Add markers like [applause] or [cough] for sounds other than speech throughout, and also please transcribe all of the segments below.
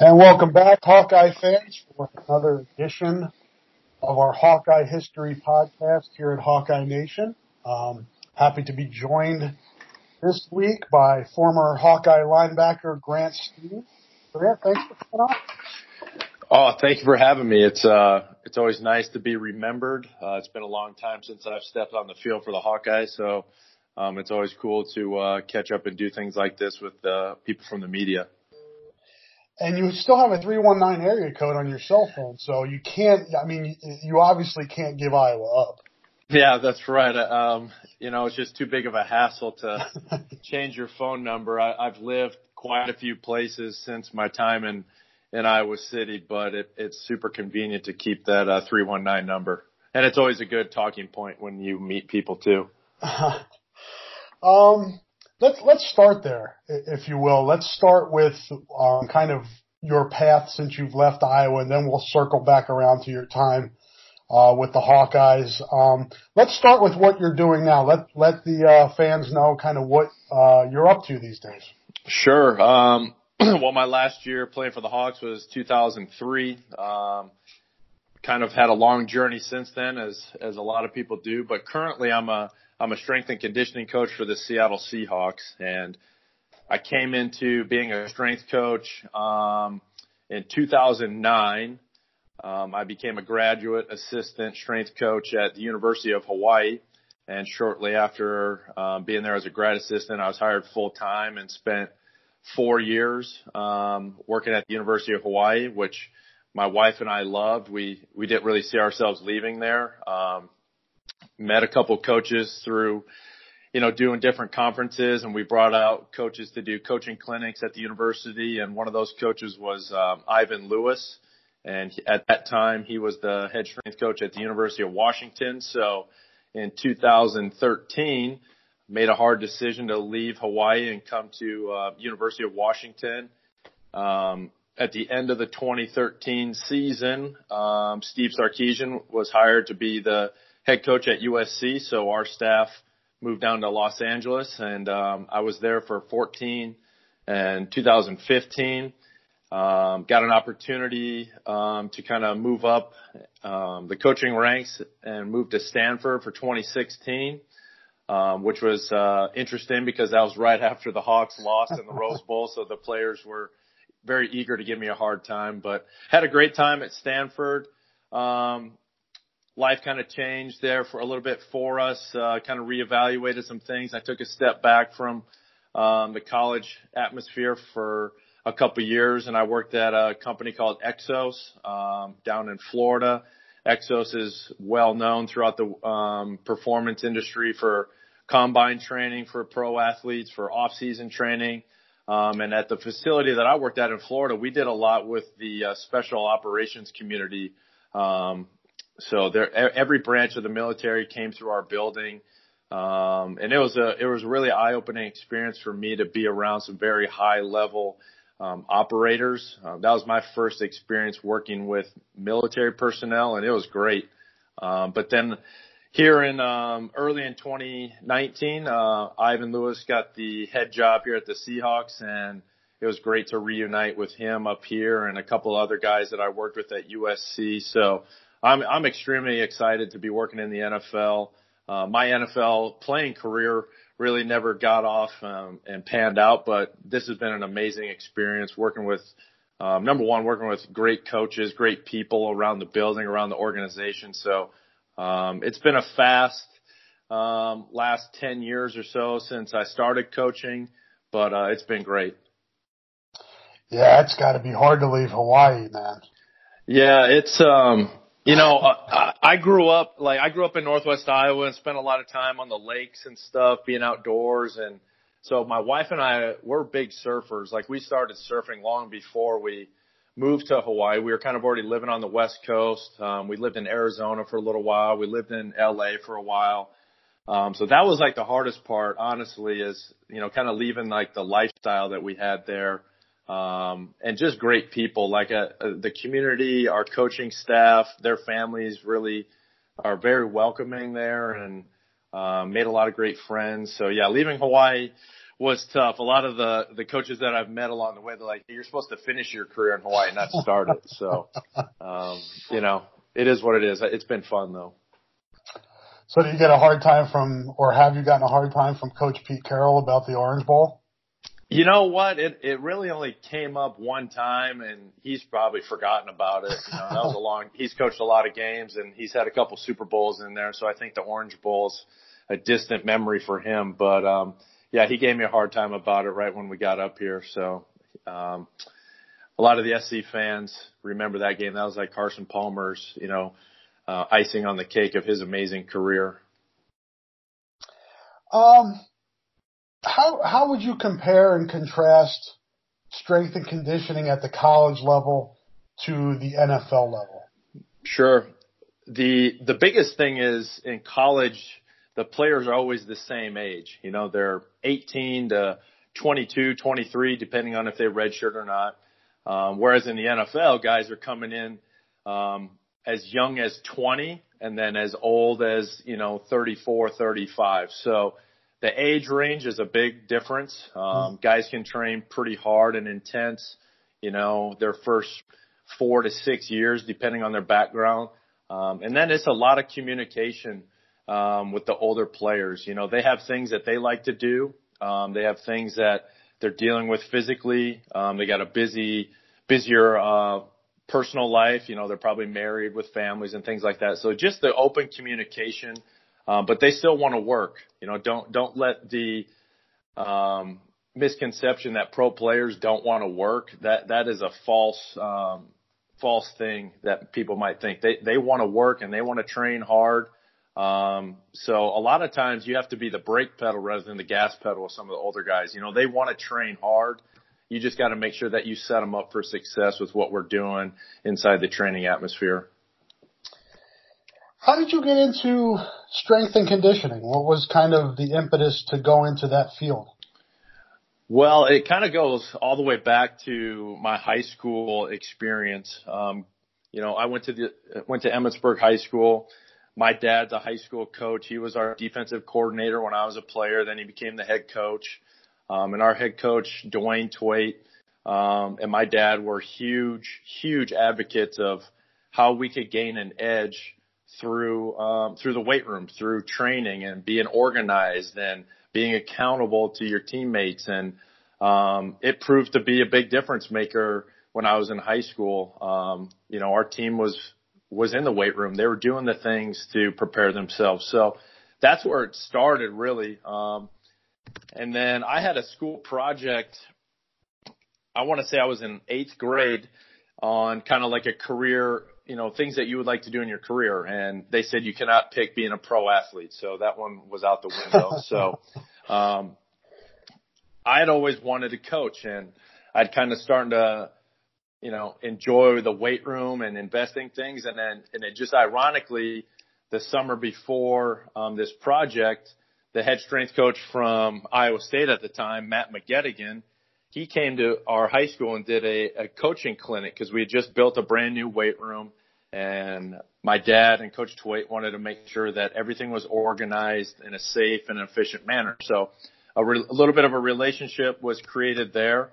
And welcome back, Hawkeye fans, for another edition of our Hawkeye History podcast here at Hawkeye Nation. Um, happy to be joined this week by former Hawkeye linebacker Grant Steen. Grant, thanks for coming on. Oh, thank you for having me. It's uh, it's always nice to be remembered. Uh, it's been a long time since I've stepped on the field for the Hawkeyes, so um, it's always cool to uh, catch up and do things like this with uh, people from the media. And you still have a 319 area code on your cell phone, so you can't, I mean, you obviously can't give Iowa up. Yeah, that's right. Um, you know, it's just too big of a hassle to [laughs] change your phone number. I, I've lived quite a few places since my time in, in Iowa City, but it, it's super convenient to keep that uh, 319 number. And it's always a good talking point when you meet people too. [laughs] um, let's let's start there, if you will. Let's start with um, kind of your path since you've left Iowa, and then we'll circle back around to your time uh, with the Hawkeyes. Um, let's start with what you're doing now. Let let the uh, fans know kind of what uh, you're up to these days. Sure. Um, [clears throat] well, my last year playing for the Hawks was 2003. Um, kind of had a long journey since then, as as a lot of people do. But currently, I'm a I'm a strength and conditioning coach for the Seattle Seahawks, and I came into being a strength coach um, in 2009. Um, I became a graduate assistant strength coach at the University of Hawaii, and shortly after um, being there as a grad assistant, I was hired full time and spent four years um, working at the University of Hawaii, which my wife and I loved. We we didn't really see ourselves leaving there. Um, met a couple coaches through, you know, doing different conferences and we brought out coaches to do coaching clinics at the university. And one of those coaches was, um, Ivan Lewis. And at that time, he was the head strength coach at the University of Washington. So in 2013, made a hard decision to leave Hawaii and come to uh, University of Washington. Um, at the end of the 2013 season, um, Steve Sarkisian was hired to be the head coach at USC. So our staff moved down to Los Angeles and, um, I was there for 14 and 2015. Um, got an opportunity, um, to kind of move up, um, the coaching ranks and move to Stanford for 2016. Um, which was, uh, interesting because that was right [laughs] after the Hawks lost in the Rose Bowl. So the players were very eager to give me a hard time, but had a great time at Stanford. Um, life kind of changed there for a little bit for us, uh, kind of reevaluated some things. I took a step back from, um, the college atmosphere for a couple years and I worked at a company called Exos, um, down in Florida. Exos is well known throughout the, um, performance industry for combine training for pro athletes, for off season training. Um, and at the facility that I worked at in Florida, we did a lot with the uh, special operations community um, so there, every branch of the military came through our building. Um, and it was a, it was really eye-opening experience for me to be around some very high level, um, operators. Uh, that was my first experience working with military personnel and it was great. Um, but then here in, um, early in 2019, uh, Ivan Lewis got the head job here at the Seahawks and it was great to reunite with him up here and a couple other guys that I worked with at USC. So, I'm I'm extremely excited to be working in the NFL. Uh, my NFL playing career really never got off um, and panned out, but this has been an amazing experience working with um, number one, working with great coaches, great people around the building, around the organization. So Um, it's been a fast um, last 10 years or so since I started coaching, but uh, it's been great. Yeah, it's got to be hard to leave Hawaii, man. Yeah, it's um, you know, uh, I grew up like I grew up in Northwest Iowa and spent a lot of time on the lakes and stuff, being outdoors, and so my wife and I we're big surfers. Like we started surfing long before we moved to Hawaii. We were kind of already living on the West Coast. Um, we lived in Arizona for a little while. We lived in LA for a while. Um, so that was like the hardest part, honestly, is, you know, kind of leaving like the lifestyle that we had there. Um, and just great people like uh, uh, the community, our coaching staff, their families really are very welcoming there and, um, made a lot of great friends. So yeah, leaving Hawaii was tough. A lot of the, the coaches that I've met along the way, they're like, you're supposed to finish your career in Hawaii, not start it. So, um, you know, it is what it is. It's been fun though. So do you get a hard time from, or have you gotten a hard time from Coach Pete Carroll about the Orange Bowl? You know what? It it really only came up one time, and he's probably forgotten about it. You know, that was a long. [laughs] He's coached a lot of games, and he's had a couple Super Bowls in there. So I think the Orange Bowl's a distant memory for him. But um, yeah, he gave me a hard time about it right when we got up here. So um, a lot of the SC fans remember that game. That was like Carson Palmer's, you know, uh, icing on the cake of his amazing career. Um, how how would you compare and contrast strength and conditioning at the college level to the NFL level? Sure. The the biggest thing is in college the players are always the same age. You know, they're 18 to 22, 23 depending on if they redshirt or not. Um, whereas in the NFL, guys are coming in um, as young as 20 and then as old as, you know, 34, 35. So the age range is a big difference. Um, mm-hmm. guys can train pretty hard and intense, you know, their first four to six years, depending on their background. Um, and then it's a lot of communication, um, with the older players. You know, they have things that they like to do. Um, they have things that they're dealing with physically. Um, they got a busy, busier, uh, personal life. You know, they're probably married with families and things like that. So just the open communication, um, but they still want to work. You know, don't don't let the um, misconception that pro players don't want to work. That that is a false um, false thing that people might think. They they want to work and they want to train hard. Um, so a lot of times you have to be the brake pedal rather than the gas pedal with some of the older guys. You know, they want to train hard. You just got to make sure that you set them up for success with what we're doing inside the training atmosphere. How did you get into strength and conditioning? What was kind of the impetus to go into that field? Well, it kind of goes all the way back to my high school experience. Um, you know, I went to the went to Emmetsburg High School. My dad's a high school coach. He was our defensive coordinator when I was a player. Then he became the head coach. Um, and our head coach, Dwayne Twait, um, and my dad were huge, huge advocates of how we could gain an edge through um, through the weight room, through training and being organized and being accountable to your teammates. And um, it proved to be a big difference maker when I was in high school. Um, you know, our team was was in the weight room. They were doing the things to prepare themselves. So that's where it started really. Um, and then I had a school project. I want to say I was in eighth grade on kind of like a career you know, things that you would like to do in your career. And they said you cannot pick being a pro athlete. So that one was out the window. [laughs] so, um, I had always wanted to coach and I'd kind of started to, you know, enjoy the weight room and investing things. And then, and it just ironically, the summer before, um, this project, the head strength coach from Iowa State at the time, Matt McGettigan, he came to our high school and did a, a coaching clinic because we had just built a brand new weight room and my dad and Coach Twait wanted to make sure that everything was organized in a safe and efficient manner. So a, re- a little bit of a relationship was created there.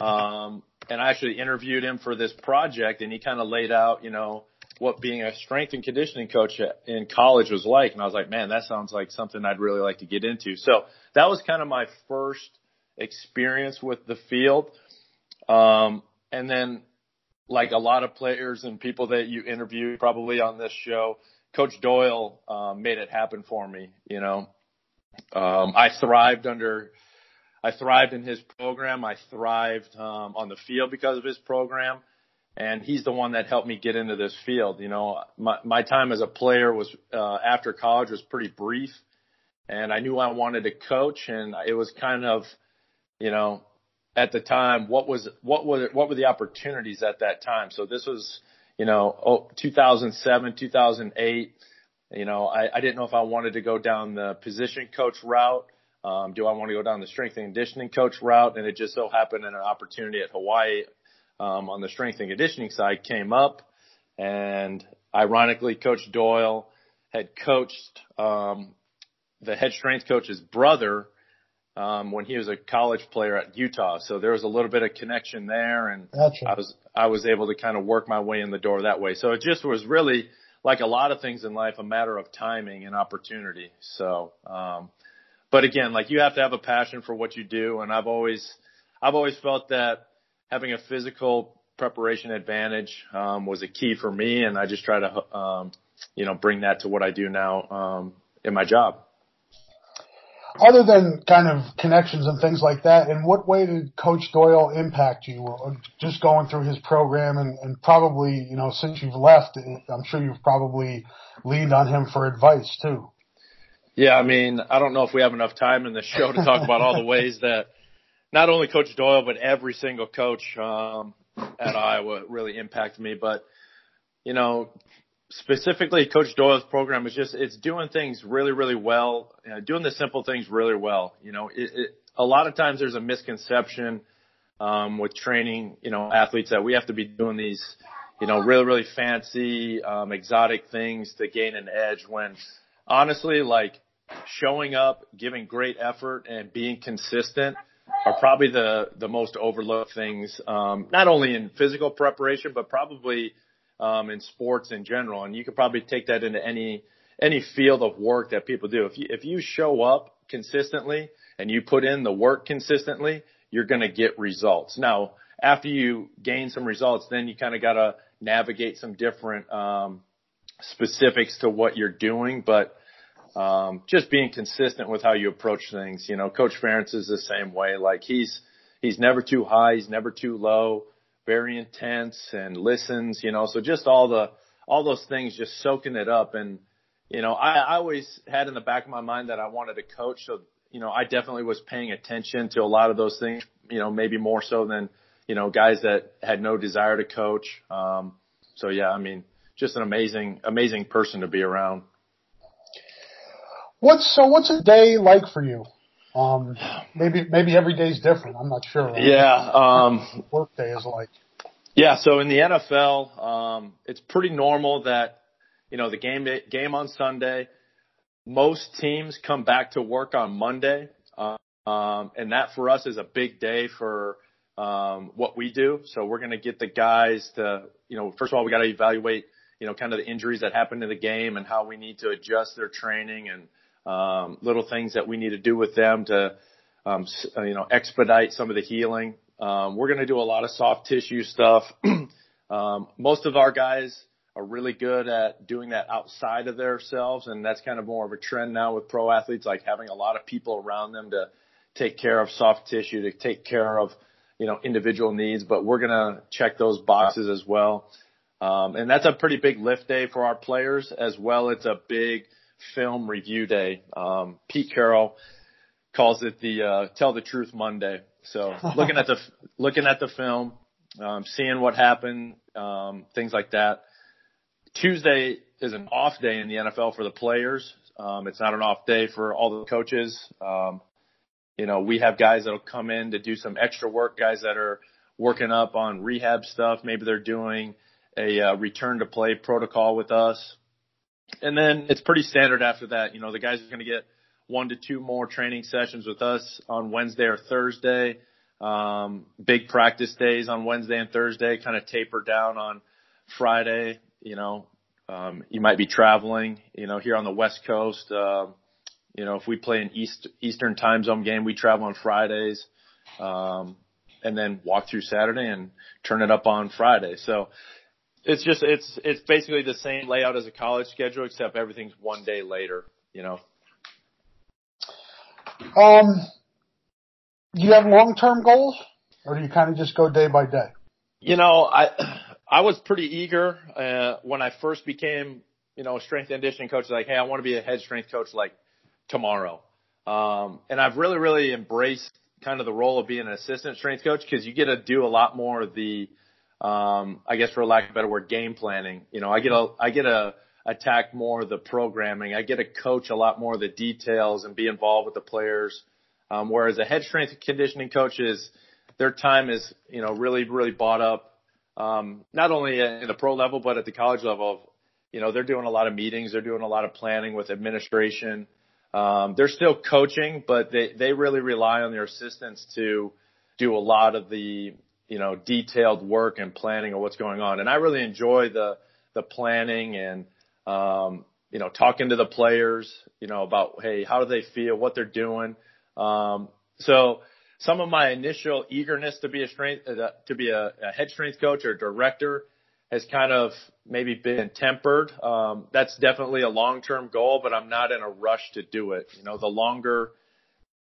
Um, and I actually interviewed him for this project and he kind of laid out, you know, what being a strength and conditioning coach in college was like. And I was like, man, that sounds like something I'd really like to get into. So that was kind of my first experience with the field. Um, and then like a lot of players and people that you interview probably on this show, Coach Doyle um, made it happen for me. You know, um, I thrived under, I thrived in his program. I thrived um, on the field because of his program, and he's the one that helped me get into this field. You know, my my time as a player was uh, after college was pretty brief, and I knew I wanted to coach, and it was kind of, you know, at the time what was what were what were the opportunities at that time. So this was you know, oh, 2007, 2008, you know, I, I didn't know if I wanted to go down the position coach route. Um, do I want to go down the strength and conditioning coach route? And it just so happened an opportunity at Hawaii um, on the strength and conditioning side came up, and ironically, Coach Doyle had coached um, the head strength coach's brother um, when he was a college player at Utah. So there was a little bit of connection there, and gotcha. I was I was able to kind of work my way in the door that way. So it just was really like a lot of things in life, a matter of timing and opportunity. So, um, but again, like you have to have a passion for what you do, and I've always I've always felt that having a physical preparation advantage um, was a key for me, and I just try to um, you know bring that to what I do now um, in my job other than kind of connections and things like that, in what way did Coach Doyle impact you? Just going through his program and, and probably, you know, since you've left, I'm sure you've probably leaned on him for advice too. Yeah, I mean, I don't know if we have enough time in the show to talk about all the ways that not only Coach Doyle, but every single coach um, at Iowa really impacted me. But, you know, specifically Coach Doyle's program is just it's doing things really really well, uh, doing the simple things really well. You know, it, it, a lot of times there's a misconception um, with training, you know, athletes that we have to be doing these, you know, really really fancy, um, exotic things to gain an edge. When honestly, like showing up, giving great effort, and being consistent are probably the the most overlooked things, um, not only in physical preparation, but probably um, in sports in general. And you could probably take that into any any field of work that people do. If you if you show up consistently and you put in the work consistently, you're going to get results. Now, after you gain some results, then you kind of got to navigate some different um, specifics to what you're doing, but um, just being consistent with how you approach things. You know, Coach Ferentz is the same way. Like he's he's never too high, he's never too low very intense and listens, you know, so just all the, all those things, just soaking it up. And, you know, I, I always had in the back of my mind that I wanted to coach. So, you know, I definitely was paying attention to a lot of those things, you know, maybe more so than, you know, guys that had no desire to coach. Um, so yeah, I mean, just an amazing, amazing person to be around. What's so? What's a day like for you? Um, maybe maybe every day's different. I'm not sure. Right? Yeah. Um, work day is like. Yeah. So in the NFL, um, it's pretty normal that you know the game game on Sunday. Most teams come back to work on Monday, um, and that for us is a big day for um, what we do. So we're going to get the guys to you know first of all we got to evaluate you know kind of the injuries that happened in the game and how we need to adjust their training and um, little things that we need to do with them to, um, uh, you know, expedite some of the healing. Um, we're going to do a lot of soft tissue stuff. [clears throat] um, most of our guys are really good at doing that outside of themselves, and that's kind of more of a trend now with pro athletes, like having a lot of people around them to take care of soft tissue, to take care of, you know, individual needs. But we're going to check those boxes as well. Um, and that's a pretty big lift day for our players as well. It's a big film review day. Um, Pete Carroll calls it the uh, Tell the Truth Monday. So [laughs] looking at the looking at the film, um, seeing what happened, um, things like that. Tuesday is an off day in the NFL for the players. Um, it's not an off day for all the coaches. Um, you know, we have guys that'll come in to do some extra work, guys that are working up on rehab stuff. Maybe they're doing a uh, return to play protocol with us and then it's pretty standard after that. You know, the guys are going to get one to two more training sessions with us on Wednesday or Thursday. Um, big practice days on Wednesday and Thursday, kind of taper down on Friday. You know, um, you might be traveling, you know, here on the West Coast. Uh, you know, if we play an East, Eastern time zone game, we travel on Fridays. Um, and then walk through Saturday and turn it up on Friday. So It's just it's it's basically the same layout as a college schedule, except everything's one day later. You know. Um, do you have long term goals, or do you kind of just go day by day? You know, I I was pretty eager uh, when I first became you know a strength and conditioning coach. Like, hey, I want to be a head strength coach like tomorrow. Um, and I've really really embraced kind of the role of being an assistant strength coach because you get to do a lot more of the um, I guess for lack of a better word, game planning. You know, I get a, I get a attack more the programming. I get to coach a lot more of the details and be involved with the players. Um, whereas a head strength and conditioning coach is, their time is, you know, really, really bought up, um, not only in the pro level, but at the college level. You know, they're doing a lot of meetings. They're doing a lot of planning with administration. Um, they're still coaching, but they, they really rely on their assistants to do a lot of the, you know, detailed work and planning of what's going on. And I really enjoy the, the planning and, um, you know, talking to the players, you know, about, hey, how do they feel, what they're doing. Um, so some of my initial eagerness to be a strength, uh, to be a, a head strength coach or director has kind of maybe been tempered. Um, that's definitely a long-term goal, but I'm not in a rush to do it. You know, the longer,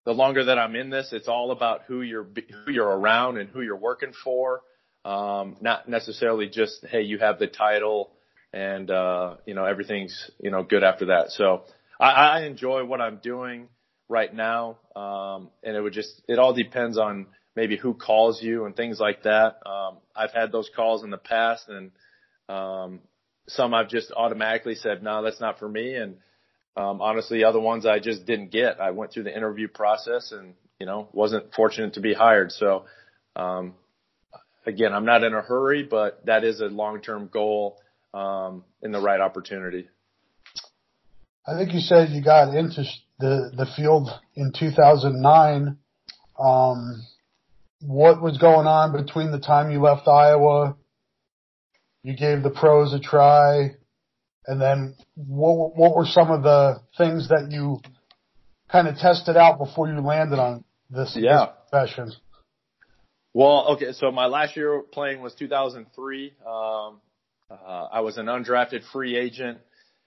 the longer that I'm in this, it's all about who you're who you're around and who you're working for. Um, not necessarily just hey, you have the title and uh, you know everything's you know good after that. So I, I enjoy what I'm doing right now, um, and it would just it all depends on maybe who calls you and things like that. Um, I've had those calls in the past, and um, some I've just automatically said no, that's not for me, and um, honestly, other ones I just didn't get. I went through the interview process and, you know, wasn't fortunate to be hired. So, um, again, I'm not in a hurry, but that is a long-term goal, um, in the right opportunity. I think you said you got into the, the field in 2009. Um, what was going on between the time you left Iowa? You gave the pros a try and then what, what were some of the things that you kind of tested out before you landed on this, yeah. this profession? Well, okay, so my last year playing was 2003. Um, uh, I was an undrafted free agent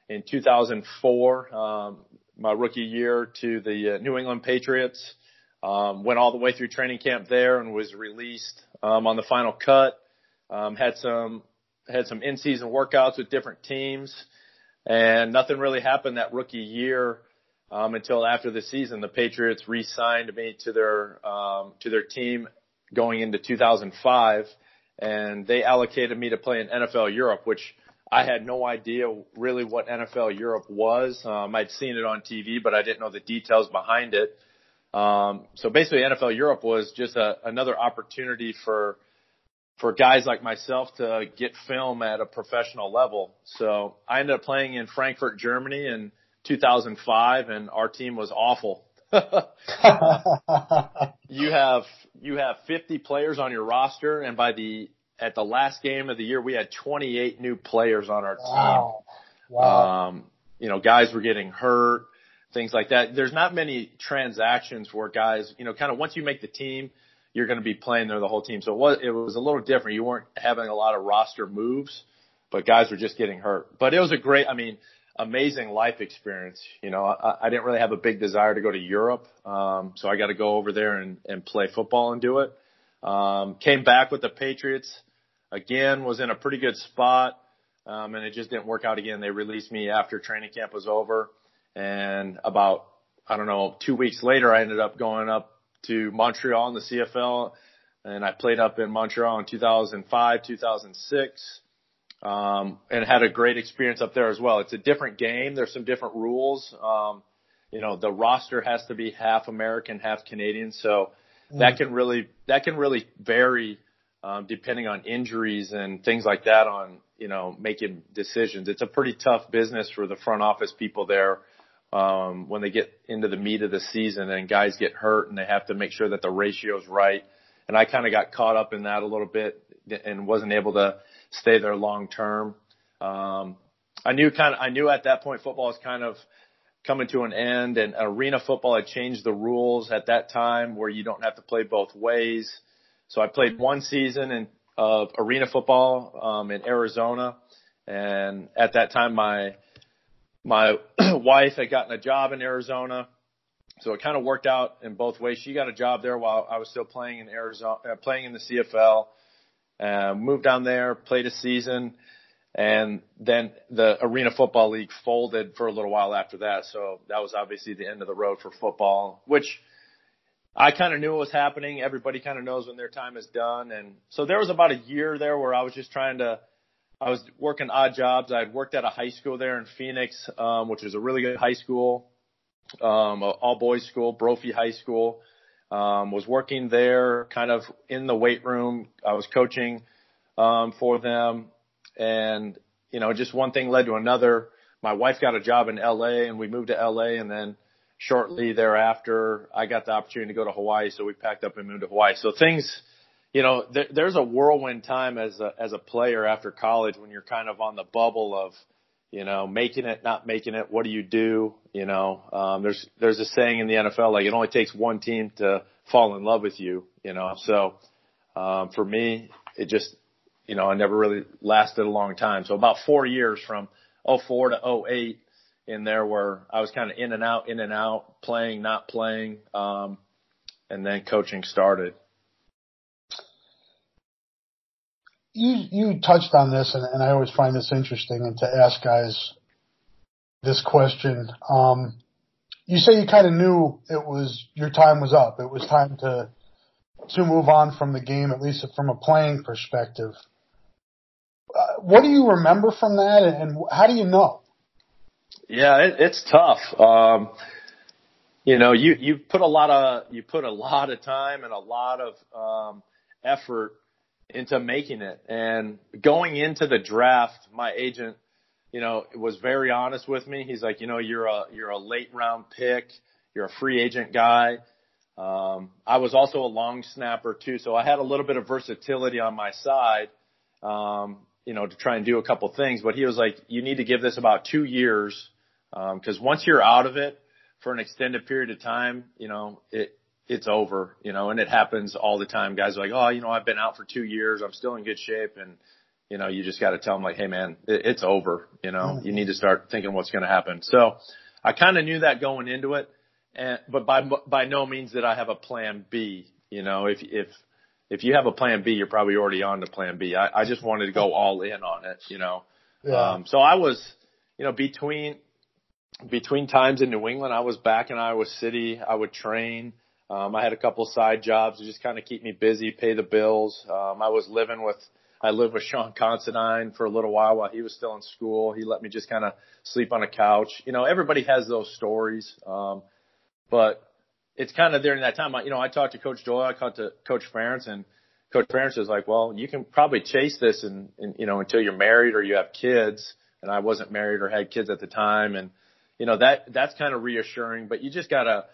in 2004, um, my rookie year to the uh, New England Patriots. Um, went all the way through training camp there and was released um, on the final cut. Um, had some had some in-season workouts with different teams, and nothing really happened that rookie year um, until after the season. The Patriots re-signed me to their um, to their team going into 2005, and they allocated me to play in NFL Europe, which I had no idea really what NFL Europe was. Um, I'd seen it on TV, but I didn't know the details behind it. Um, so basically, NFL Europe was just a, another opportunity for for guys like myself to get film at a professional level. So I ended up playing in Frankfurt, Germany in 2005 and our team was awful. [laughs] you have, you have 50 players on your roster and by the, at the last game of the year, we had 28 new players on our team. Wow. Wow. Um, you know, guys were getting hurt, things like that. There's not many transactions where guys, you know, kind of once you make the team, you're going to be playing there the whole team. So it was, it was a little different. You weren't having a lot of roster moves, but guys were just getting hurt. But it was a great, I mean, amazing life experience. You know, I, I didn't really have a big desire to go to Europe. Um, so I got to go over there and, and play football and do it. Um, came back with the Patriots again, was in a pretty good spot. Um, and it just didn't work out again. They released me after training camp was over. And about, I don't know, two weeks later, I ended up going up to Montreal in the CFL, and I played up in Montreal in 2005, 2006, um, and had a great experience up there as well. It's a different game. There's some different rules. Um, you know, the roster has to be half American, half Canadian, so mm. that can really that can really vary um, depending on injuries and things like that on you know making decisions. It's a pretty tough business for the front office people there um, when they get into the meat of the season and guys get hurt and they have to make sure that the ratio is right. And I kind of got caught up in that a little bit and wasn't able to stay there long term. Um, I knew kind of, I knew at that point football was kind of coming to an end and arena football had changed the rules at that time where you don't have to play both ways. So I played one season in of arena football um, in Arizona, and at that time my my [clears throat] wife had gotten a job in Arizona, so it kind of worked out in both ways. She got a job there while I was still playing in Arizona, uh, playing in the CFL. Uh, moved down there, played a season, and then the Arena Football League folded for a little while after that. So that was obviously the end of the road for football, which I kind of knew was happening. Everybody kind of knows when their time is done. And so there was about a year there where I was just trying to, I was working odd jobs. I had worked at a high school there in Phoenix, um, which was a really good high school, um, all boys school, Brophy High School. Um, was working there kind of in the weight room. I was coaching, um, for them and, you know, just one thing led to another. My wife got a job in LA and we moved to LA and then shortly thereafter, I got the opportunity to go to Hawaii. So we packed up and moved to Hawaii. So things, you know, there, there's a whirlwind time as a, as a player after college when you're kind of on the bubble of, you know, making it, not making it. What do you do? You know, um, there's, there's a saying in the NFL, like it only takes one team to fall in love with you, you know, so, um, for me, it just, you know, I never really lasted a long time. So about four years from 04 to 08 in there where I was kind of in and out, in and out, playing, not playing. Um, and then coaching started. You, you touched on this and, and I always find this interesting and to ask guys this question. Um, you say you kind of knew it was, your time was up. It was time to, to move on from the game, at least from a playing perspective. Uh, what do you remember from that and how do you know? Yeah, it, it's tough. Um, you know, you, you put a lot of, you put a lot of time and a lot of, um, effort into making it. And going into the draft, my agent, you know, was very honest with me. He's like, you know, you're a, you're a late round pick. You're a free agent guy. Um, I was also a long snapper too, so I had a little bit of versatility on my side, um, you know, to try and do a couple things. But he was like, you need to give this about two years because um, once you're out of it for an extended period of time, you know, it, it's over, you know, and it happens all the time. Guys are like, oh, you know, I've been out for two years. I'm still in good shape. And, you know, you just got to tell them like, hey man, it, it's over. You know, mm-hmm. you need to start thinking what's going to happen. So I kind of knew that going into it. And, but by, by no means that I have a plan B. You know, if, if, if you have a plan B, you're probably already on to plan B. I, I just wanted to go all in on it, you know. Yeah. Um, so I was, you know, between between times in New England, I was back in Iowa City. I would train. Um, I had a couple side jobs to just kind of keep me busy, pay the bills. Um, I was living with, I lived with Sean Considine for a little while while he was still in school. He let me just kind of sleep on a couch. You know, everybody has those stories. Um, but it's kind of during that time, I, you know, I talked to Coach Doyle, I talked to Coach Ferentz and Coach Ferentz was like, well, you can probably chase this and, and, you know, until you're married or you have kids. And I wasn't married or had kids at the time. And, you know, that, that's kind of reassuring, but you just gotta,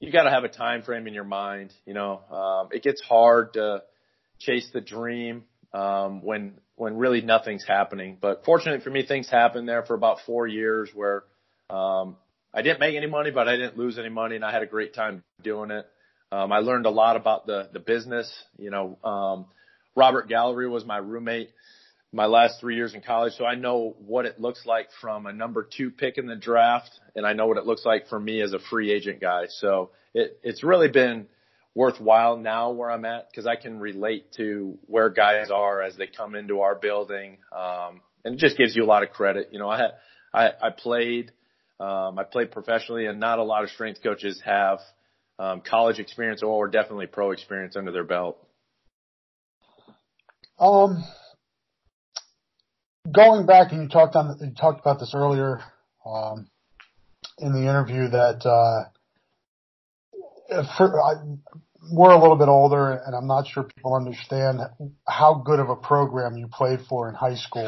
you gotta have a time frame in your mind. You know, um, it gets hard to chase the dream, um, when, when really nothing's happening. But fortunately for me, things happened there for about four years where, um, I didn't make any money, but I didn't lose any money and I had a great time doing it. Um, I learned a lot about the, the business. You know, um, Robert Gallery was my roommate my last three years in college, so I know what it looks like from a number two pick in the draft, and I know what it looks like for me as a free agent guy. So it, it's really been worthwhile now where I'm at because I can relate to where guys are as they come into our building, um, and it just gives you a lot of credit. You know, I I, I played um, I played professionally, and not a lot of strength coaches have um, college experience or definitely pro experience under their belt. Um, going back, and you talked on you talked about this earlier um, in the interview that uh, for, I, we're a little bit older, and I'm not sure people understand how good of a program you played for in high school.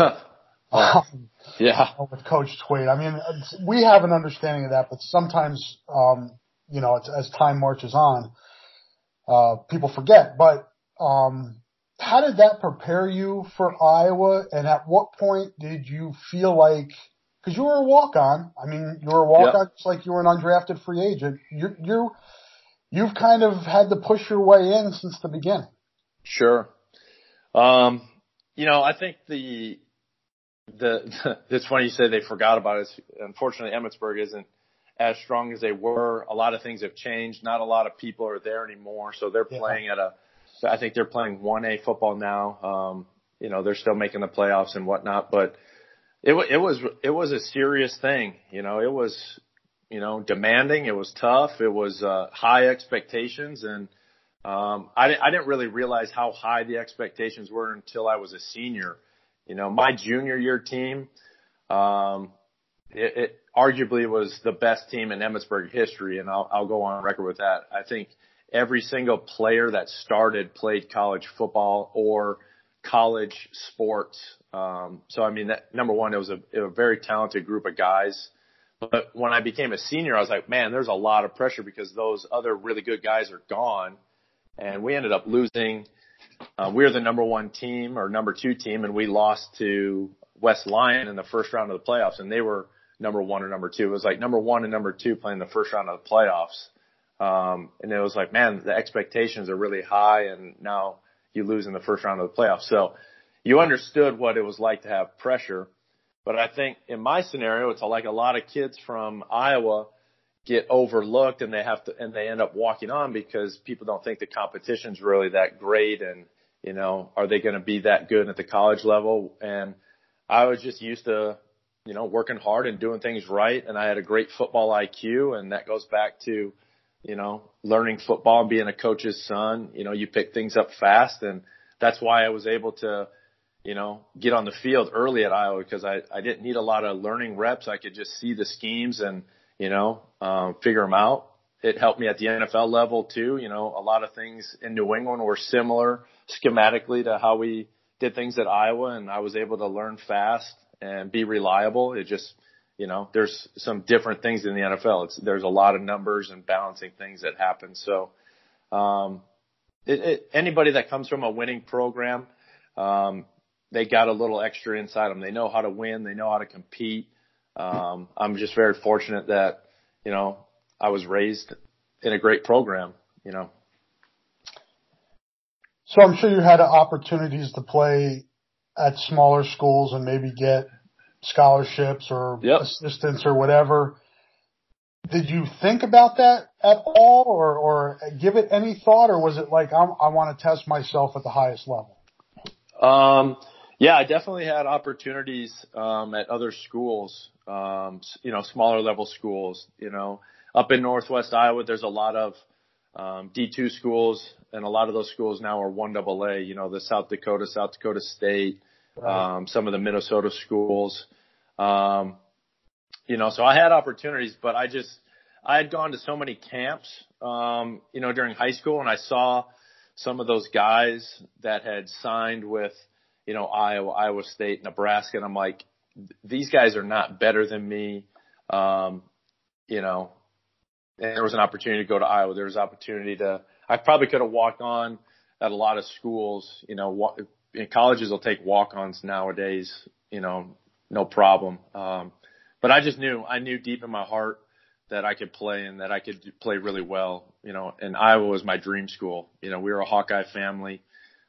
um, yeah, with Coach Twait. I mean, we have an understanding of that, but sometimes, um, you know, as time marches on, uh, people forget. But um, how did that prepare you for Iowa? And at what point did you feel like, cause you were a walk on. I mean, you were a walk on yep. just like you were an undrafted free agent. You, you, you've kind of had to push your way in since the beginning. Sure. Um, you know, I think the the [laughs] it's funny you say they forgot about it. Unfortunately, Emmetsburg isn't as strong as they were. A lot of things have changed. Not a lot of people are there anymore, so they're yeah. playing at a. I think they're playing one A football now. Um, you know, they're still making the playoffs and whatnot, but it it was it was a serious thing. You know, it was you know demanding. It was tough. It was uh, high expectations, and um, I I didn't really realize how high the expectations were until I was a senior. You know, my junior year team, um, it, it arguably was the best team in Emmetsburg history, and I'll, I'll go on record with that. I think every single player that started played college football or college sports. Um, so I mean, that, number one, it was a, a very talented group of guys. But when I became a senior, I was like, man, there's a lot of pressure because those other really good guys are gone, and we ended up losing uh, we were the number one team or number two team, and we lost to West Lyon in the first round of the playoffs, and they were number one or number two. It was like number one and number two playing the first round of the playoffs. Um, and it was like, man, the expectations are really high, and now you lose in the first round of the playoffs. So you understood what it was like to have pressure. But I think in my scenario, it's like a lot of kids from Iowa get overlooked and they have to and they end up walking on because people don't think the competition's really that great and you know are they going to be that good at the college level and I was just used to you know working hard and doing things right and I had a great football IQ and that goes back to you know learning football and being a coach's son you know you pick things up fast and that's why I was able to you know get on the field early at Iowa because I I didn't need a lot of learning reps I could just see the schemes and you know, um, figure them out. It helped me at the NFL level too. You know, a lot of things in New England were similar schematically to how we did things at Iowa and I was able to learn fast and be reliable. It just, you know, there's some different things in the NFL. It's, there's a lot of numbers and balancing things that happen. So, um, it, it, anybody that comes from a winning program, um, they got a little extra inside them. They know how to win. They know how to compete. Um, I'm just very fortunate that, you know, I was raised in a great program, you know. So I'm sure you had opportunities to play at smaller schools and maybe get scholarships or yep. assistance or whatever. Did you think about that at all or, or give it any thought or was it like, I'm, i want to test myself at the highest level? Um, yeah, I definitely had opportunities um, at other schools, um, you know, smaller level schools. You know, up in Northwest Iowa, there's a lot of um, D2 schools, and a lot of those schools now are one double A, You know, the South Dakota, South Dakota State, right. um, some of the Minnesota schools. Um, you know, so I had opportunities, but I just I had gone to so many camps, um, you know, during high school, and I saw some of those guys that had signed with you know, Iowa, Iowa State, Nebraska, and I'm like, these guys are not better than me. Um, you know, and there was an opportunity to go to Iowa. There was opportunity to, I probably could have walked on at a lot of schools, you know, in colleges will take walk-ons nowadays, you know, no problem. Um, but I just knew, I knew deep in my heart that I could play and that I could play really well, you know, and Iowa was my dream school. You know, we were a Hawkeye family.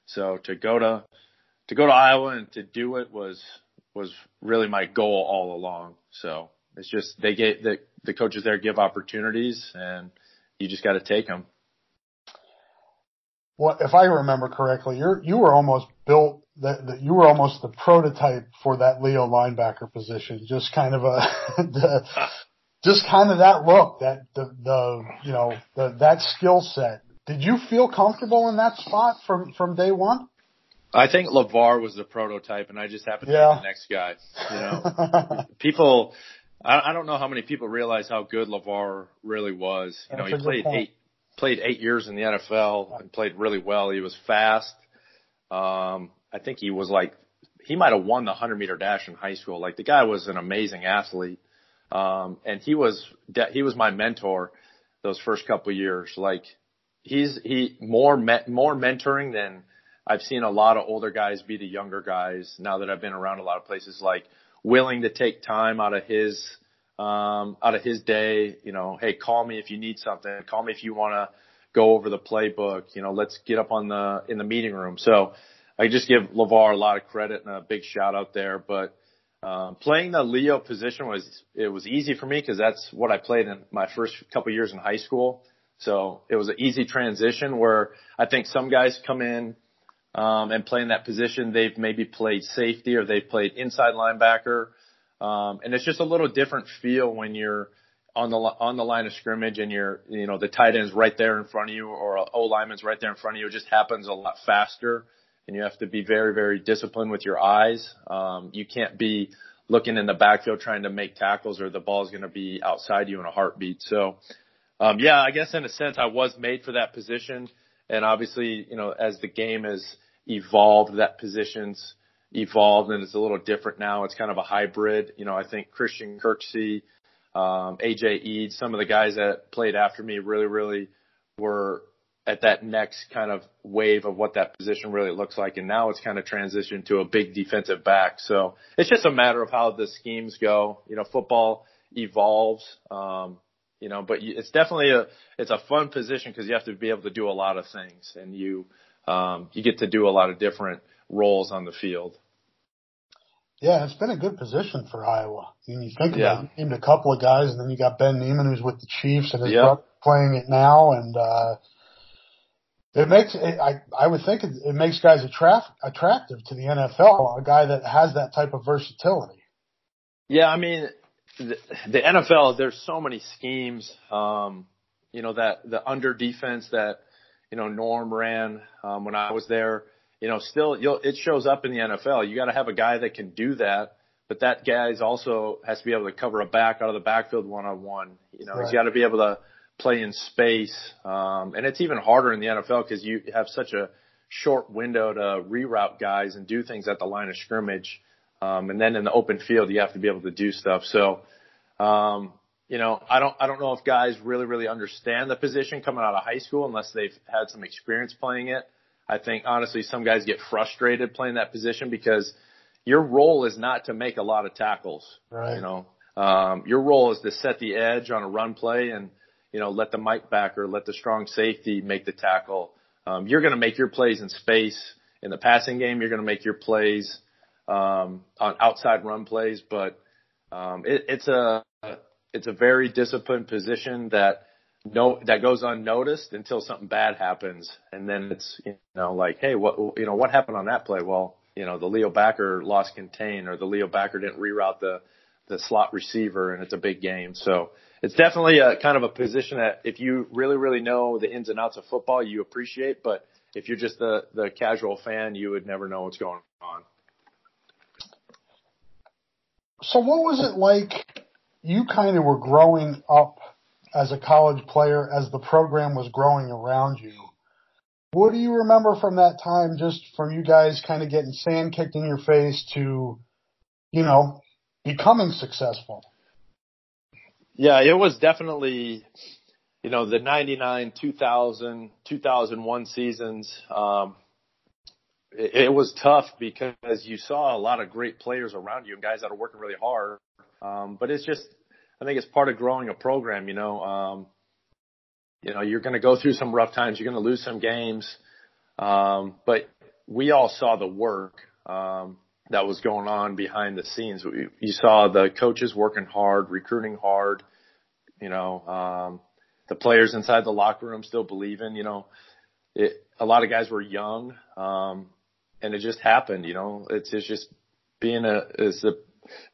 So to go to, to go to Iowa and to do it was was really my goal all along. So it's just they get the the coaches there give opportunities, and you just got to take them. Well, if I remember correctly, you you were almost built that, that you were almost the prototype for that Leo linebacker position. Just kind of a [laughs] the, just kind of that look, that the the you know the, that skill set. Did you feel comfortable in that spot from from day one? I think LeVar was the prototype, and I just happened to be the next guy. You know, [laughs] people. I, I don't know how many people realize how good LeVar really was. You That's know, he played eight played eight years in the NFL and played really well. He was fast. Um, I think he was like he might have won the hundred meter dash in high school. Like the guy was an amazing athlete, um, and he was de- he was my mentor those first couple of years. Like he's he more me, more mentoring than I've seen a lot of older guys be the younger guys now that I've been around a lot of places, like willing to take time out of his, um, out of his day, you know, hey, call me if you need something. Call me if you want to go over the playbook. You know, let's get up on the, in the meeting room. So, I just give LeVar a lot of credit and a big shout out there. But um, playing the Leo position was it was easy for me because that's what I played in my first couple years in high school. So it was an easy transition where I think some guys come in um, and play in that position. They've maybe played safety or they've played inside linebacker, um, and it's just a little different feel when you're on the on the line of scrimmage and you're you know the tight end's right there in front of you or O lineman's right there in front of you. It just happens a lot faster and you have to be very, very disciplined with your eyes. Um, you can't be looking in the backfield trying to make tackles or the ball's going to be outside you in a heartbeat. So, um, yeah, I guess in a sense I was made for that position. And obviously, you know, as the game has evolved, that position's evolved and it's a little different now. It's kind of a hybrid. You know, I think Christian Kirksey, um, AJ Edds, some of the guys that played after me really, really were at that next kind of wave of what that position really looks like. And now it's kind of transitioned to a big defensive back. So it's just a matter of how the schemes go. You know, football evolves. Um, you know, but it's definitely a, it's a fun position because you have to be able to do a lot of things and you, um, you get to do a lot of different roles on the field. Yeah, it's been a good position for Iowa. I mean, you think about yeah. it, you named a couple of guys, and then you got Ben Niemann, who's with the Chiefs, and his yep. brother playing it now, and uh, it makes it, I I would think it, it makes guys attract, attractive to the NFL. A guy that has that type of versatility. Yeah, I mean, the, the NFL. There's so many schemes. Um, you know that the under defense that you know Norm ran um, when I was there. You know, still you'll, it shows up in the NFL. You got to have a guy that can do that, but that guy's also has to be able to cover a back out of the backfield one on one. You know, right. he's got to be able to play in space. Um, and it's even harder in the NFL because you have such a short window to reroute guys and do things at the line of scrimmage. Um, and then in the open field, you have to be able to do stuff. So, um, you know, I don't, I don't know if guys really, really understand the position coming out of high school unless they've had some experience playing it. I think honestly, some guys get frustrated playing that position because your role is not to make a lot of tackles. Right. You know, um, your role is to set the edge on a run play and, you know, let the Mike backer, let the strong safety make the tackle. Um, you're going to make your plays in space in the passing game. You're going to make your plays um, on outside run plays, but um, it, it's a it's a very disciplined position that no that goes unnoticed until something bad happens, and then it's you know like, hey, what you know what happened on that play? Well, you know the Leo backer lost contain, or the Leo backer didn't reroute the the slot receiver, and it's a big game. So it's definitely a kind of a position that if you really, really know the ins and outs of football, you appreciate. But if you're just the, the casual fan, you would never know what's going on. So what was it like? You kind of were growing up as a college player as the program was growing around you. What do you remember from that time, just from you guys kind of getting sand kicked in your face to, you know, becoming successful? Yeah, it was definitely, you know, the 99, 2000, 2001 seasons. Um, it, it was tough because you saw a lot of great players around you and guys that are working really hard. Um, but it's just, I think it's part of growing a program, you know, um, you know, you're going to go through some rough times. You're going to lose some games. Um, but we all saw the work. Um, that was going on behind the scenes. You saw the coaches working hard, recruiting hard, you know, um, the players inside the locker room still believing, you know, it, a lot of guys were young, um, and it just happened, you know, it's, it's just being a, is the,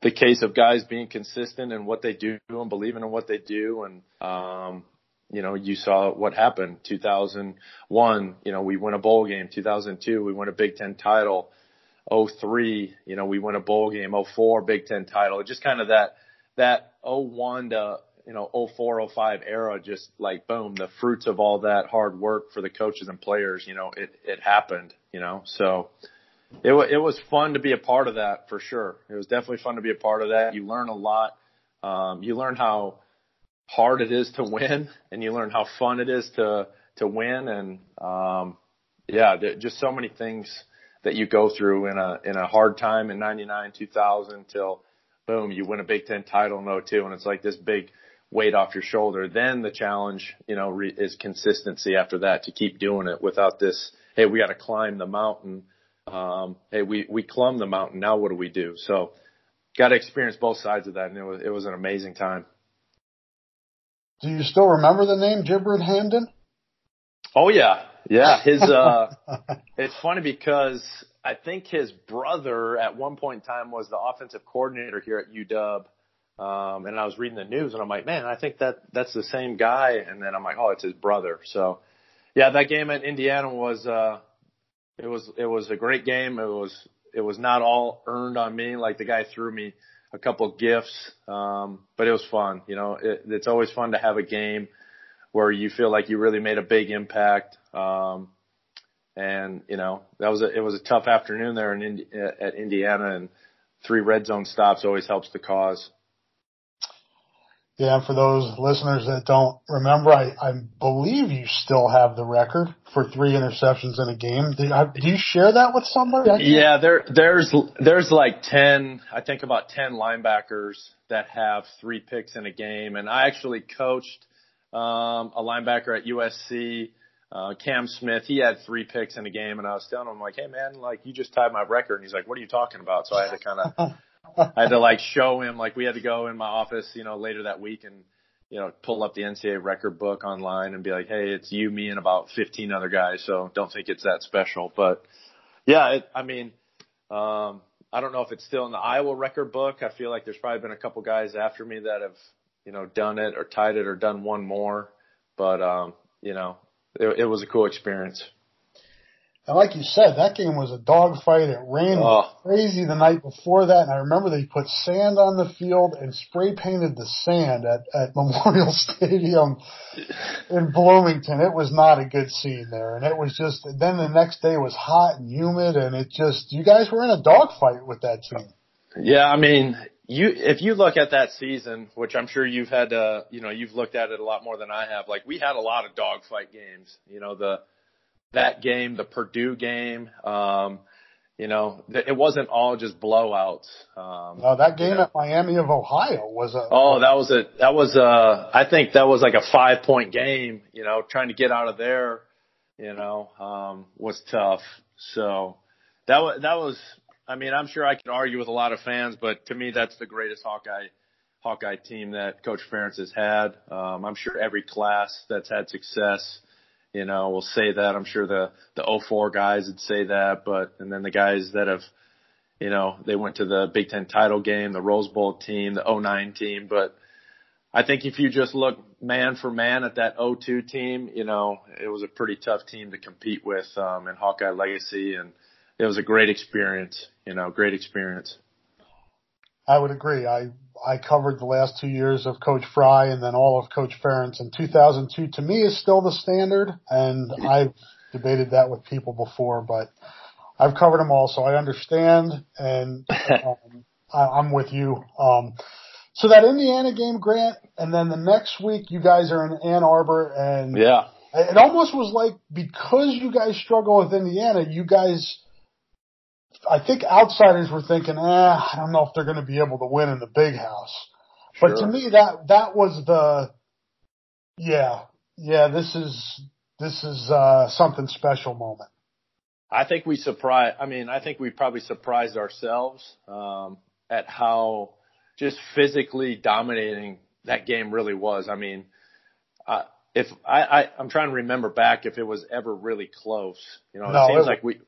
the case of guys being consistent in what they do and believing in what they do. And, um, you know, you saw what happened 2001, you know, we win a bowl game, 2002, we win a Big Ten title. 03, you know, we win a bowl game, 04 Big Ten title. Just kind of that, that 01 to, you know, 04, 05 era, just like boom, the fruits of all that hard work for the coaches and players, you know, it, it happened, you know, so it, it was fun to be a part of that for sure. It was definitely fun to be a part of that. You learn a lot. Um, you learn how hard it is to win and you learn how fun it is to, to win. And, um, yeah, just so many things that you go through in a in a hard time in '99, 2000 till boom, you win a Big Ten title in 02, and it's like this big weight off your shoulder. Then the challenge, you know, re- is consistency after that to keep doing it without this. Hey, we got to climb the mountain um, hey, we we climbed the mountain. Now what do we do? So, got to experience both sides of that, and it was it was an amazing time. Do you still remember the name Gibran Hamdan? Oh yeah, yeah. His uh, [laughs] it's funny because I think his brother at one point in time was the offensive coordinator here at UW. Um, and I was reading the news and I'm like, man, I think that that's the same guy. And then I'm like, oh, it's his brother. So yeah, that game at Indiana was, uh, it was, it was a great game. It was, it was not all earned on me. Like the guy threw me a couple gifts. Um, but it was fun. You know, it, it's always fun to have a game where you feel like you really made a big impact. Um, and you know, that was a, it was a tough afternoon there in Indi- at Indiana and three red zone stops always helps the cause. Yeah, for those listeners that don't remember, I, I believe you still have the record for three interceptions in a game. Do, I, do you share that with somebody? Yeah, there, there's, there's like 10, I think about 10 linebackers that have three picks in a game. And I actually coached, um, a linebacker at USC, uh, Cam Smith. He had three picks in a game and I was telling him like, Hey man, like you just tied my record. And he's like, what are you talking about? So I had to kind of [laughs] I had to like show him like we had to go in my office, you know, later that week and you know pull up the NCAA record book online and be like, hey, it's you, me, and about 15 other guys. So don't think it's that special. But yeah, it, I mean, um, I don't know if it's still in the Iowa record book. I feel like there's probably been a couple guys after me that have you know done it or tied it or done one more. But um, you know, it, it was a cool experience. And like you said, that game was a dogfight. It rained oh. crazy the night before that, and I remember they put sand on the field and spray painted the sand at, at [laughs] Memorial Stadium in Bloomington. It was not a good scene there, and it was just. Then the next day was hot and humid, and it just. You guys were in a dogfight with that team. Yeah, I mean, you if you look at that season, which I'm sure you've had uh you know, you've looked at it a lot more than I have. Like we had a lot of dogfight games. You know, the that game, the Purdue game. Um, you know, it wasn't all just blowouts. Um, no, that game you know. at Miami of Ohio was a. Oh, that was a that was a. I think that was like a five point game. You know, trying to get out of there, you know, um, was tough. So that was that was. I mean, I'm sure I could argue with a lot of fans, but to me, that's the greatest Hawkeye Hawkeye team that Coach Ferentz has had. Um, I'm sure every class that's had success you know, will say that. I'm sure the the 04 guys would say that, but and then the guys that have, you know, they went to the Big Ten title game, the Rose Bowl team, the 09 team, but I think if you just look man for man at that 02 team, you know, it was a pretty tough team to compete with um, in Hawkeye Legacy, and it was a great experience. You know, great experience. I would agree. I I covered the last two years of Coach Fry and then all of Coach Ferentz. And 2002 to me is still the standard, and I've debated that with people before, but I've covered them all, so I understand, and um, I, I'm with you. Um, so that Indiana game, Grant, and then the next week you guys are in Ann Arbor, and yeah, it almost was like because you guys struggle with Indiana, you guys I think outsiders were thinking, eh, I don't know if they're going to be able to win in the big house. Sure. But to me, that that was the, yeah, yeah, this is this is uh, something special moment. I think we surprised. I mean, I think we probably surprised ourselves um, at how just physically dominating that game really was. I mean, uh, if I, I I'm trying to remember back if it was ever really close. You know, no, it seems it, like we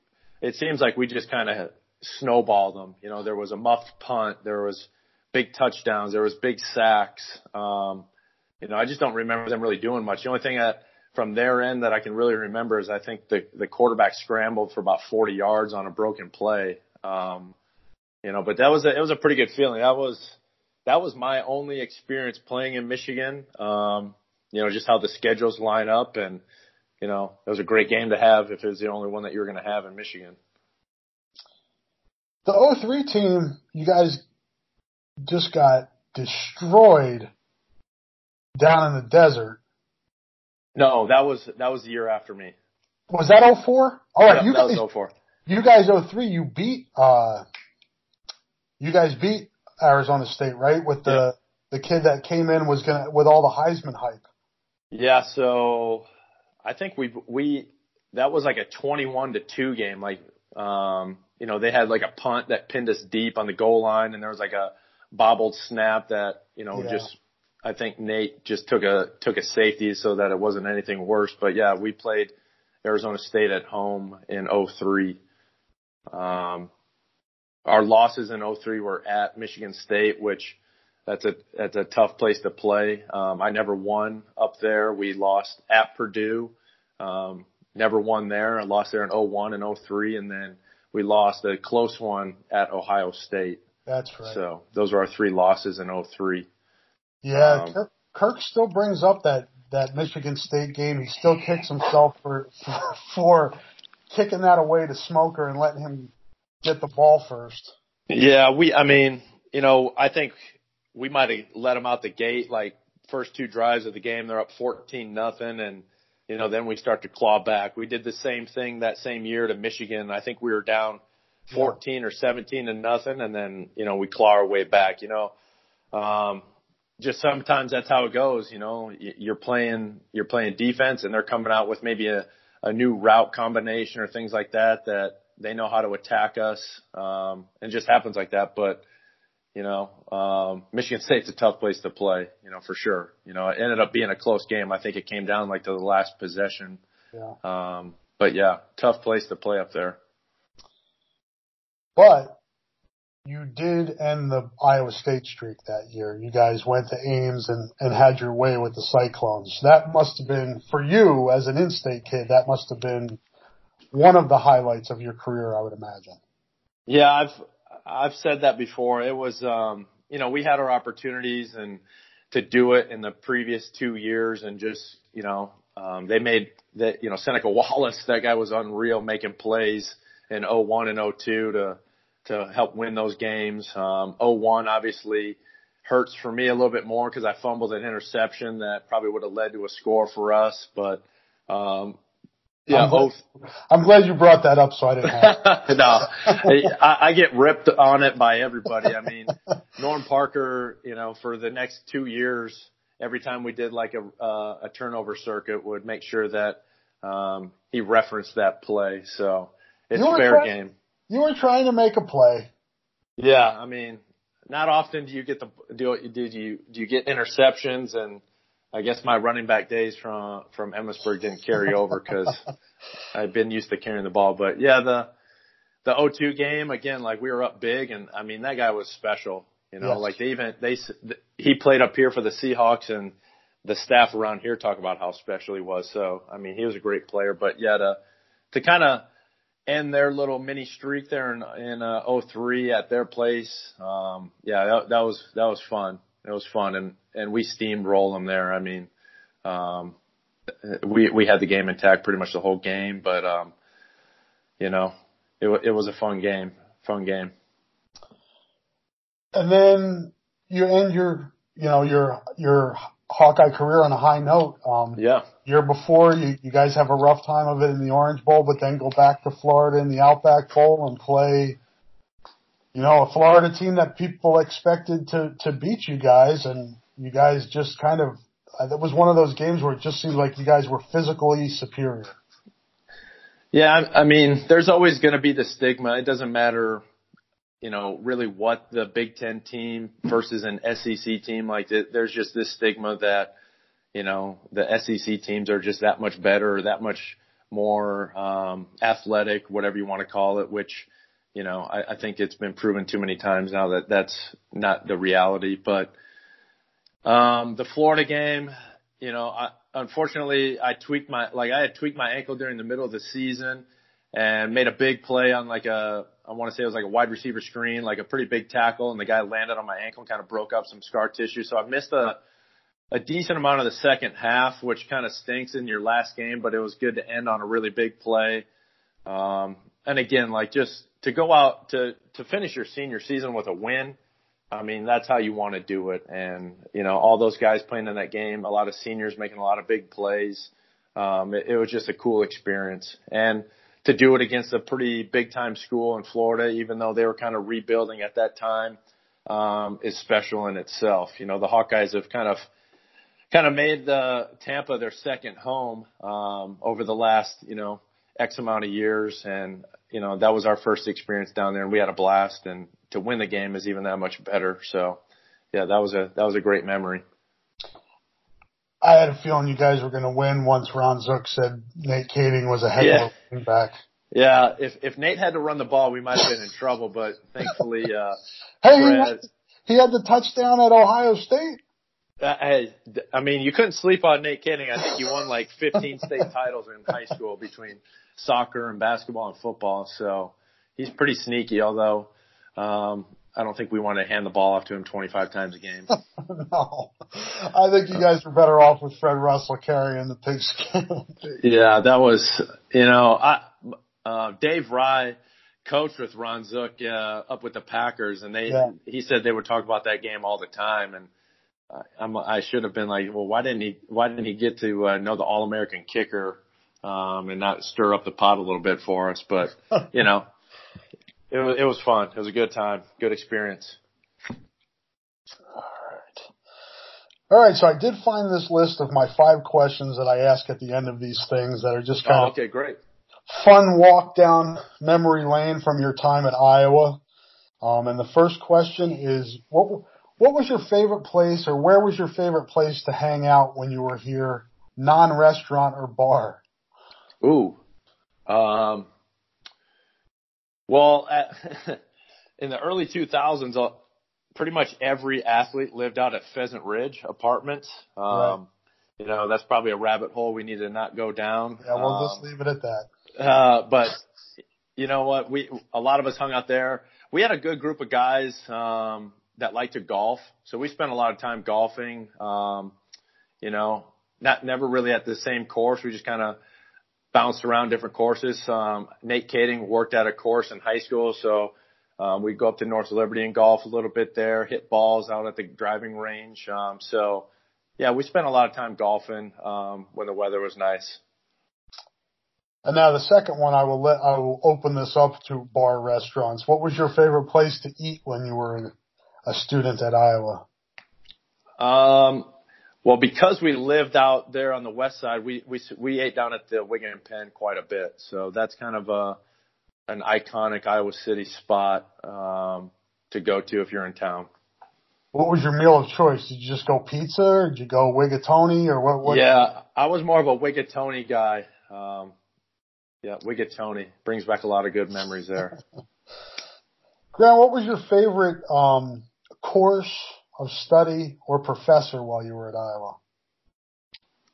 it seems like we just kind of snowballed them. You know, there was a muffed punt, there was big touchdowns, there was big sacks. Um, you know, I just don't remember them really doing much. The only thing that from their end that I can really remember is I think the the quarterback scrambled for about 40 yards on a broken play. Um, you know, but that was a, it was a pretty good feeling. That was that was my only experience playing in Michigan. Um, you know, just how the schedules line up and you know, it was a great game to have if it was the only one that you were going to have in Michigan. The 03 team, you guys just got destroyed down in the desert. No, that was that was the year after me. Was that 04? All right, yeah, you that guys, was 04. You guys 03, you beat uh you guys beat Arizona State, right? With the yeah. the kid that came in was gonna with all the Heisman hype. Yeah, so I think we we that was like a 21 to 2 game. Like Um, you know, they had like a punt that pinned us deep on the goal line and there was like a bobbled snap that, you know, yeah. just, I think Nate just took a, took a safety so that it wasn't anything worse. But yeah, we played Arizona State at home in 03. Um, our losses in 03 were at Michigan State, which that's a, that's a tough place to play. Um, I never won up there. We lost at Purdue. Um, never won there. I lost there in 01 and 03 and then we lost a close one at Ohio State. That's right. So those are our three losses in 03. Yeah, um, Kirk, Kirk still brings up that that Michigan State game. He still kicks himself for for, for kicking that away to Smoker and letting him get the ball first. Yeah, we. I mean, you know, I think we might have let them out the gate like first two drives of the game. They're up fourteen nothing, and you know, then we start to claw back. We did the same thing that same year to Michigan. I think we were down 14 or 17 to nothing, and then you know we claw our way back. You know, um, just sometimes that's how it goes. You know, you're playing you're playing defense, and they're coming out with maybe a a new route combination or things like that that they know how to attack us, um, and it just happens like that. But you know, um, Michigan State's a tough place to play, you know, for sure. You know, it ended up being a close game. I think it came down like to the last possession. Yeah. Um, but yeah, tough place to play up there. But you did end the Iowa State streak that year. You guys went to Ames and, and had your way with the Cyclones. That must have been, for you as an in-state kid, that must have been one of the highlights of your career, I would imagine. Yeah, I've, I've said that before. It was, um, you know, we had our opportunities and to do it in the previous two years and just, you know, um, they made that, you know, Seneca Wallace, that guy was unreal making plays in 01 and 02 to, to help win those games. Um, 01 obviously hurts for me a little bit more because I fumbled an interception that probably would have led to a score for us, but, um, yeah, I'm glad, I'm glad, you brought that up so I didn't have [laughs] No, I, I get ripped on it by everybody. I mean, [laughs] Norm Parker, you know, for the next two years, every time we did like a, uh, a turnover circuit would make sure that, um, he referenced that play. So it's fair try- game. You were trying to make a play. Yeah. I mean, not often do you get the, do, did you, do you get interceptions and, I guess my running back days from from Emmetsburg didn't carry over because [laughs] I've been used to carrying the ball. But yeah, the the O2 game again, like we were up big, and I mean that guy was special. You know, yes. like they even they he played up here for the Seahawks, and the staff around here talk about how special he was. So I mean, he was a great player. But yeah, to to kind of end their little mini streak there in in uh, 03 at their place, um, yeah, that, that was that was fun. It was fun, and and we steamroll them there. I mean, um, we we had the game intact pretty much the whole game, but um, you know, it it was a fun game, fun game. And then you end your you know your your Hawkeye career on a high note. Um, yeah. Year before, you, you guys have a rough time of it in the Orange Bowl, but then go back to Florida in the Outback Bowl and play you know, a Florida team that people expected to to beat you guys, and you guys just kind of. Uh, that was one of those games where it just seemed like you guys were physically superior. Yeah, I, I mean, there's always going to be the stigma. It doesn't matter, you know, really what the Big Ten team versus an SEC team like. There's just this stigma that, you know, the SEC teams are just that much better, that much more um, athletic, whatever you want to call it, which you know, I, I think it's been proven too many times now that that's not the reality. But um, the Florida game, you know, I, unfortunately, I tweaked my like I had tweaked my ankle during the middle of the season and made a big play on like a I want to say it was like a wide receiver screen, like a pretty big tackle, and the guy landed on my ankle and kind of broke up some scar tissue. So I missed a a decent amount of the second half, which kind of stinks in your last game, but it was good to end on a really big play. Um, and again, like just to go out to to finish your senior season with a win, I mean that's how you want to do it. And you know all those guys playing in that game, a lot of seniors making a lot of big plays. Um, it, it was just a cool experience, and to do it against a pretty big time school in Florida, even though they were kind of rebuilding at that time, um, is special in itself. You know the Hawkeyes have kind of kind of made the Tampa their second home um, over the last you know X amount of years. And, you know, that was our first experience down there and we had a blast and to win the game is even that much better. So yeah, that was a, that was a great memory. I had a feeling you guys were going to win once Ron Zook said Nate Kaeding was a heck yeah. of a running back. Yeah, if if Nate had to run the ball, we might have been in trouble. But thankfully, uh, [laughs] hey, Fred, he had the touchdown at Ohio State. Uh, hey, I mean, you couldn't sleep on Nate Kaeding. I think he won like 15 state titles in high school between soccer and basketball and football. So he's pretty sneaky. Although um, I don't think we want to hand the ball off to him 25 times a game. [laughs] no, I think you guys were better off with Fred Russell carrying the pigskin. [laughs] yeah, that was, you know, I, uh, Dave Rye coached with Ron Zook, uh, up with the Packers and they, yeah. he said they would talk about that game all the time. And uh, I'm, I should have been like, well, why didn't he, why didn't he get to, uh, know the All-American kicker, um, and not stir up the pot a little bit for us? But, [laughs] you know, it was, it was fun. It was a good time, good experience. All right. All right. So I did find this list of my five questions that I ask at the end of these things that are just kind oh, of okay, great. Fun walk down memory lane from your time at Iowa. Um, and the first question is, what what was your favorite place, or where was your favorite place to hang out when you were here, non-restaurant or bar? Ooh, um, well, at, [laughs] in the early 2000s, uh, pretty much every athlete lived out at Pheasant Ridge Apartments. Um, right. You know, that's probably a rabbit hole we need to not go down. Yeah, we'll um, just leave it at that. Uh, but you know what? We a lot of us hung out there. We had a good group of guys um, that liked to golf, so we spent a lot of time golfing. Um, you know, not never really at the same course. We just kind of bounced around different courses. Um, Nate Kaeding worked at a course in high school, so um, we'd go up to North Liberty and golf a little bit there, hit balls out at the driving range. Um, so, yeah, we spent a lot of time golfing um, when the weather was nice. And now the second one, I will let I will open this up to bar restaurants. What was your favorite place to eat when you were a student at Iowa? Um, well, because we lived out there on the west side, we we we ate down at the Wig and Pen quite a bit. So that's kind of a an iconic Iowa City spot um, to go to if you're in town. What was your meal of choice? Did you just go pizza, or did you go Wigatoni, or what? what yeah, I was more of a Wigatoni guy. Um, yeah, Wigatoni brings back a lot of good memories there. [laughs] Grant, what was your favorite um, course of study or professor while you were at Iowa?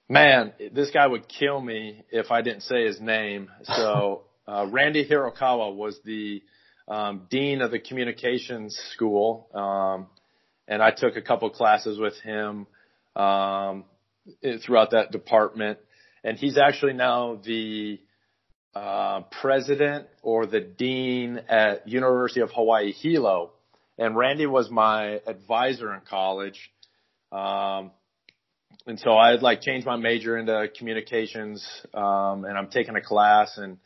Man, this guy would kill me if I didn't say his name. So, [laughs] uh, Randy Hirokawa was the um, dean of the communications school, um, and I took a couple classes with him um, throughout that department. And he's actually now the uh, president or the dean at University of Hawaii Hilo and Randy was my advisor in college. Um, and so I had like changed my major into communications, um, and I'm taking a class and,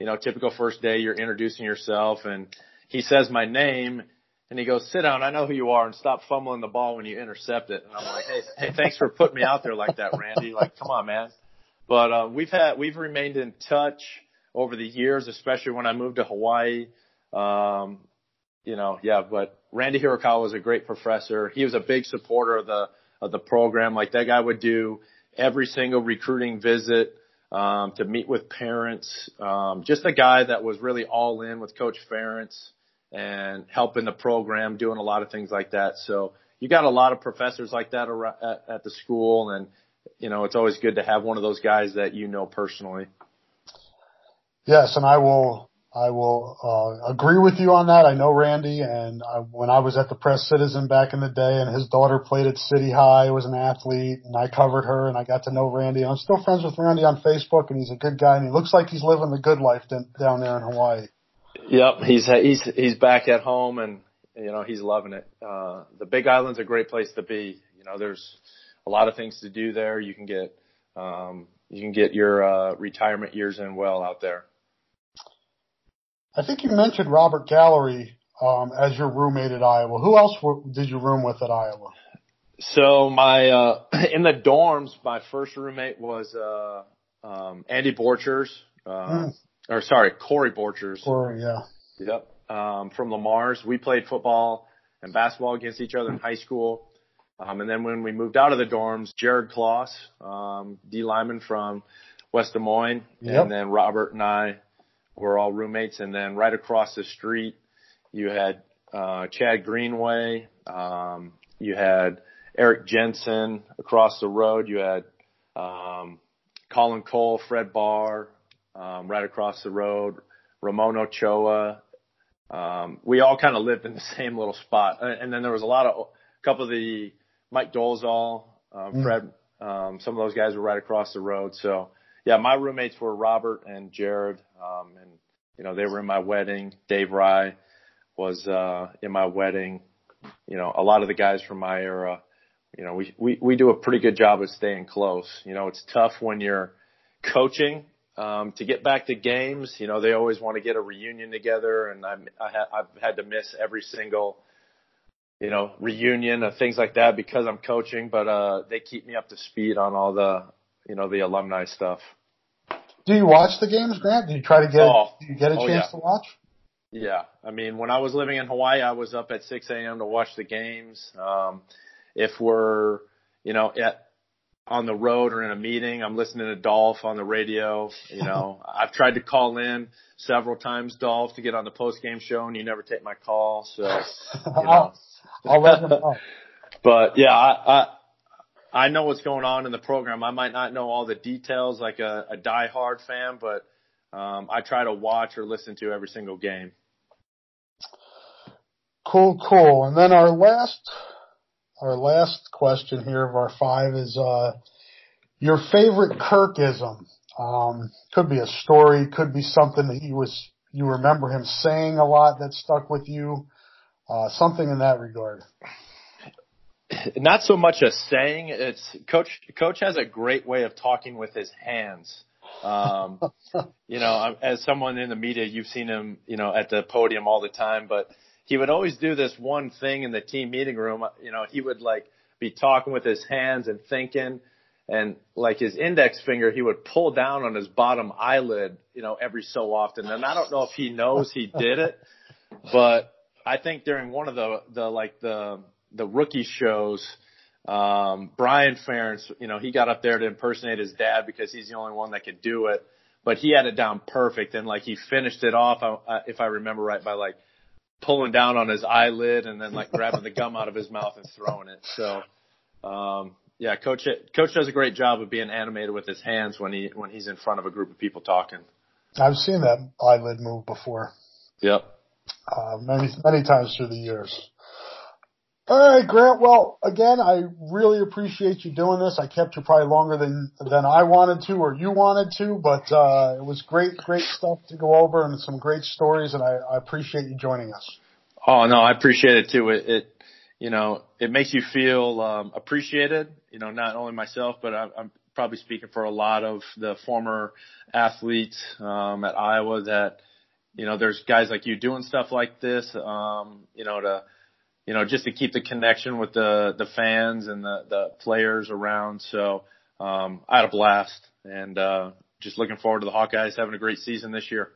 you know, typical first day, you're introducing yourself and he says my name and he goes, sit down. I know who you are and stop fumbling the ball when you intercept it. And I'm like, Hey, hey, thanks for putting me out there like that, Randy. Like, come on, man. But, uh, we've had, we've remained in touch over the years, especially when I moved to Hawaii. Um, you know, yeah, but Randy Hirokawa was a great professor. He was a big supporter of the of the program. Like that guy would do every single recruiting visit um, to meet with parents. Um, just a guy that was really all in with Coach Ferentz and helping the program, doing a lot of things like that. So you got a lot of professors like that at, at the school, and you know it's always good to have one of those guys that you know personally. Yes, and I will I will uh, agree with you on that. I know Randy, and I, when I was at the Press Citizen back in the day, and his daughter played at City High, was an athlete, and I covered her, and I got to know Randy. I'm still friends with Randy on Facebook, and he's a good guy, and he looks like he's living the good life down there in Hawaii. Yep, he's he's he's back at home, and you know he's loving it. Uh, the Big Island's a great place to be. You know, there's a lot of things to do there. You can get um, you can get your uh, retirement years in well out there. I think you mentioned Robert Gallery um, as your roommate at Iowa. Who else were, did you room with at Iowa? So my uh, in the dorms, my first roommate was uh, um, Andy Borchers, uh, mm. or sorry, Corey Borchers. Corey, yeah. Yep. Um, from Le Mars, we played football and basketball against each other in high school. Um, and then when we moved out of the dorms, Jared Clauss, um, D lineman from West Des Moines, yep. and then Robert and I were all roommates. And then right across the street, you had uh, Chad Greenway, um, you had Eric Jensen across the road, you had um, Colin Cole, Fred Barr, um, right across the road, Ramon Ochoa. Um, we all kind of lived in the [laughs] same little spot, and then there was a lot of a couple of the Mike Dolezal, um, mm. Fred, um, some of those guys were right across the road. So yeah, my roommates were Robert and Jared, um, and you know they were in my wedding. Dave Rye was uh, in my wedding. You know, a lot of the guys from my era. You know, we we we do a pretty good job of staying close. You know, it's tough when you're coaching um, to get back to games. You know, they always want to get a reunion together, and I'm, I ha- I've had to miss every single you know, reunion or things like that because I'm coaching, but uh they keep me up to speed on all the you know, the alumni stuff. Do you watch the games, Grant? Do you try to get oh, do you get a oh, chance yeah. to watch? Yeah. I mean when I was living in Hawaii I was up at six AM to watch the games. Um if we're you know, at on the road or in a meeting. I'm listening to Dolph on the radio. You know, [laughs] I've tried to call in several times, Dolph, to get on the post game show, and you never take my call. So, you [laughs] know. I'll let them know. [laughs] but yeah, I, I I know what's going on in the program. I might not know all the details like a, a diehard fan, but um, I try to watch or listen to every single game. Cool, cool. And then our last our last question here of our five is uh, your favorite Kirkism. Um, could be a story, could be something that he was you remember him saying a lot that stuck with you. Uh, something in that regard. Not so much a saying. It's coach. Coach has a great way of talking with his hands. Um, [laughs] you know, as someone in the media, you've seen him, you know, at the podium all the time, but he would always do this one thing in the team meeting room. You know, he would like be talking with his hands and thinking and like his index finger, he would pull down on his bottom eyelid, you know, every so often. And I don't know if he knows he did it, but I think during one of the the like the the rookie shows, um, Brian Ferentz, you know, he got up there to impersonate his dad because he's the only one that could do it. But he had it down perfect, and like he finished it off, uh, if I remember right, by like pulling down on his eyelid and then like grabbing the gum out of his mouth and throwing it. So, um, yeah, coach, coach does a great job of being animated with his hands when he, when he's in front of a group of people talking. I've seen that eyelid move before. Yep uh, many many times through the years. All right, Grant. Well, again, I really appreciate you doing this. I kept you probably longer than than I wanted to or you wanted to, but uh, it was great, great stuff to go over and some great stories, and I, I appreciate you joining us. Oh no, I appreciate it too. It, it you know, it makes you feel um, appreciated. You know, not only myself, but I, I'm probably speaking for a lot of the former athletes um, at Iowa that you know, there's guys like you doing stuff like this, um, you know, to, you know, just to keep the connection with the, the fans and the, the players around. So, um, I had a blast and, uh, just looking forward to the Hawkeyes having a great season this year.